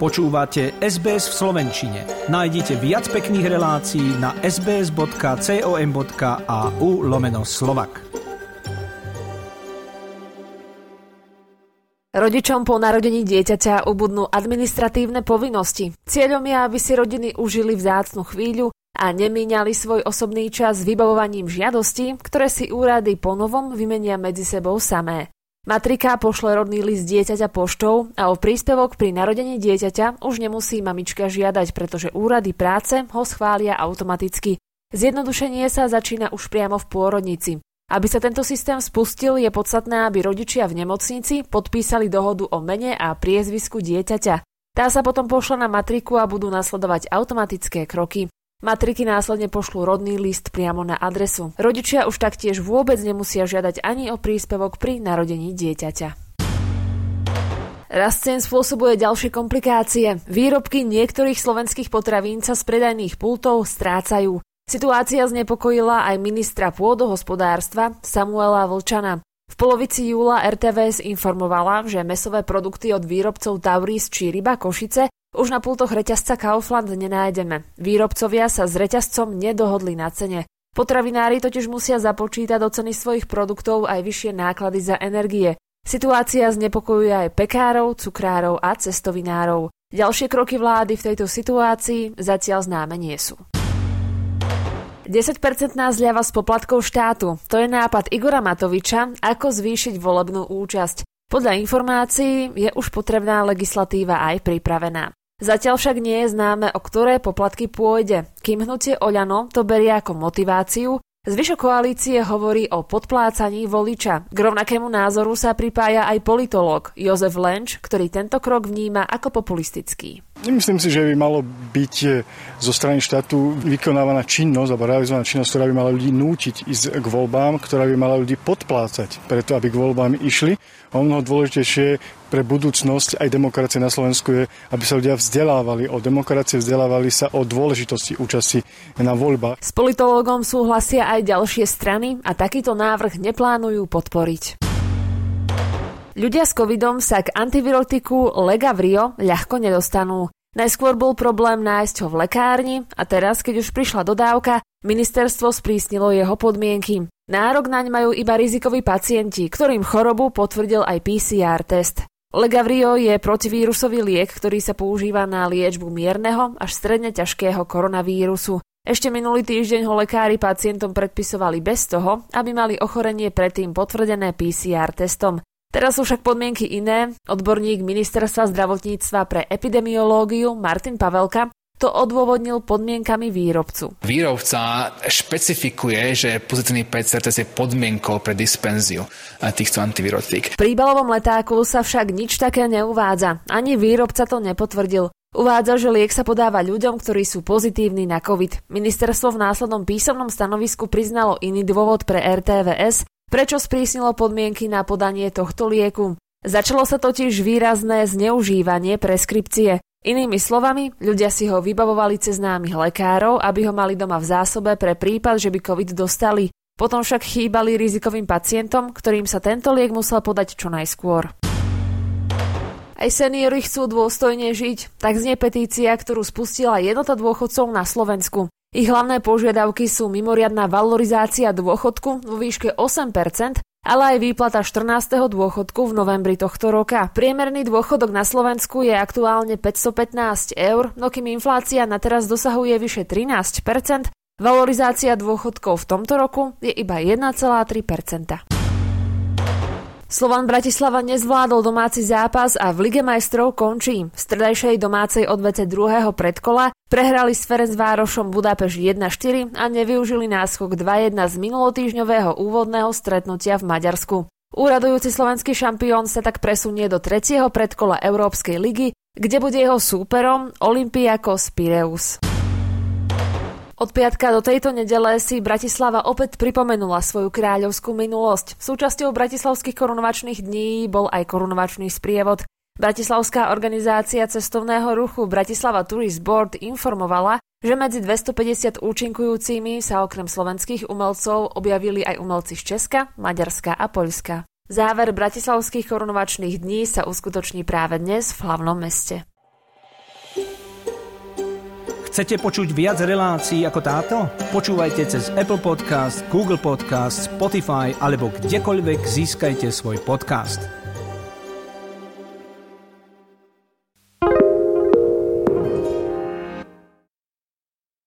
Počúvate SBS v Slovenčine. Nájdite viac pekných relácií na sbs.com.au lomeno slovak. Rodičom po narodení dieťaťa ubudnú administratívne povinnosti. Cieľom je, aby si rodiny užili vzácnu chvíľu a nemíňali svoj osobný čas vybavovaním žiadosti, ktoré si úrady ponovom vymenia medzi sebou samé. Matrika pošle rodný list dieťaťa poštou a o príspevok pri narodení dieťaťa už nemusí mamička žiadať, pretože úrady práce ho schvália automaticky. Zjednodušenie sa začína už priamo v pôrodnici. Aby sa tento systém spustil, je podstatné, aby rodičia v nemocnici podpísali dohodu o mene a priezvisku dieťaťa. Tá sa potom pošle na matriku a budú nasledovať automatické kroky. Matriky následne pošlú rodný list priamo na adresu. Rodičia už taktiež vôbec nemusia žiadať ani o príspevok pri narodení dieťaťa. Rast cien spôsobuje ďalšie komplikácie. Výrobky niektorých slovenských potravín sa z predajných pultov strácajú. Situácia znepokojila aj ministra pôdohospodárstva Samuela Vlčana. V polovici júla RTVS informovala, že mesové produkty od výrobcov Tauris či Ryba Košice už na pultoch reťazca Kaufland nenájdeme. Výrobcovia sa s reťazcom nedohodli na cene. Potravinári totiž musia započítať do ceny svojich produktov aj vyššie náklady za energie. Situácia znepokojuje aj pekárov, cukrárov a cestovinárov. Ďalšie kroky vlády v tejto situácii zatiaľ známe nie sú. 10-percentná zľava z poplatkov štátu. To je nápad Igora Matoviča, ako zvýšiť volebnú účasť. Podľa informácií je už potrebná legislatíva aj pripravená. Zatiaľ však nie je známe, o ktoré poplatky pôjde. Kým hnutie Oľano to berie ako motiváciu, Zvyšok koalície hovorí o podplácaní voliča. K rovnakému názoru sa pripája aj politológ Jozef Lenč, ktorý tento krok vníma ako populistický. Nemyslím si, že by malo byť e, zo strany štátu vykonávaná činnosť alebo realizovaná činnosť, ktorá by mala ľudí nútiť ísť k voľbám, ktorá by mala ľudí podplácať preto, aby k voľbám išli. O mnoho dôležitejšie pre budúcnosť aj demokracie na Slovensku je, aby sa ľudia vzdelávali o demokracie, vzdelávali sa o dôležitosti účasti na voľbách. S politológom súhlasia aj ďalšie strany a takýto návrh neplánujú podporiť. Ľudia s covidom sa k antivirotiku Legavrio ľahko nedostanú. Najskôr bol problém nájsť ho v lekárni a teraz, keď už prišla dodávka, ministerstvo sprísnilo jeho podmienky. Nárok naň majú iba rizikoví pacienti, ktorým chorobu potvrdil aj PCR test. Legavrio je protivírusový liek, ktorý sa používa na liečbu mierneho až stredne ťažkého koronavírusu. Ešte minulý týždeň ho lekári pacientom predpisovali bez toho, aby mali ochorenie predtým potvrdené PCR testom. Teraz sú však podmienky iné. Odborník ministerstva zdravotníctva pre epidemiológiu Martin Pavelka to odôvodnil podmienkami výrobcu. Výrobca špecifikuje, že pozitívny PCR test je podmienkou pre dispenziu týchto antivirotík. V príbalovom letáku sa však nič také neuvádza. Ani výrobca to nepotvrdil. Uvádza, že liek sa podáva ľuďom, ktorí sú pozitívni na COVID. Ministerstvo v následnom písomnom stanovisku priznalo iný dôvod pre RTVS, Prečo sprísnilo podmienky na podanie tohto lieku? Začalo sa totiž výrazné zneužívanie preskripcie. Inými slovami, ľudia si ho vybavovali cez známych lekárov, aby ho mali doma v zásobe pre prípad, že by COVID dostali. Potom však chýbali rizikovým pacientom, ktorým sa tento liek musel podať čo najskôr. Aj seniori chcú dôstojne žiť, tak znie petícia, ktorú spustila jednota dôchodcov na Slovensku. Ich hlavné požiadavky sú mimoriadná valorizácia dôchodku vo výške 8%, ale aj výplata 14. dôchodku v novembri tohto roka. Priemerný dôchodok na Slovensku je aktuálne 515 eur, no kým inflácia na teraz dosahuje vyše 13%, valorizácia dôchodkov v tomto roku je iba 1,3%. Slovan Bratislava nezvládol domáci zápas a v Lige majstrov končí. V stredajšej domácej odvete druhého predkola prehrali s Ferencvárošom Budapeš 1-4 a nevyužili náskok 2-1 z minulotýžňového úvodného stretnutia v Maďarsku. Úradujúci slovenský šampión sa tak presunie do tretieho predkola Európskej ligy, kde bude jeho súperom Olympiakos Pireus. Od piatka do tejto nedele si Bratislava opäť pripomenula svoju kráľovskú minulosť. Súčasťou bratislavských korunovačných dní bol aj korunovačný sprievod. Bratislavská organizácia cestovného ruchu Bratislava Tourist Board informovala, že medzi 250 účinkujúcimi sa okrem slovenských umelcov objavili aj umelci z Česka, Maďarska a Poľska. Záver bratislavských korunovačných dní sa uskutoční práve dnes v hlavnom meste. Chcete počuť viac relácií ako táto? Počúvajte cez Apple Podcast, Google Podcast, Spotify alebo kdekoľvek získajte svoj podcast.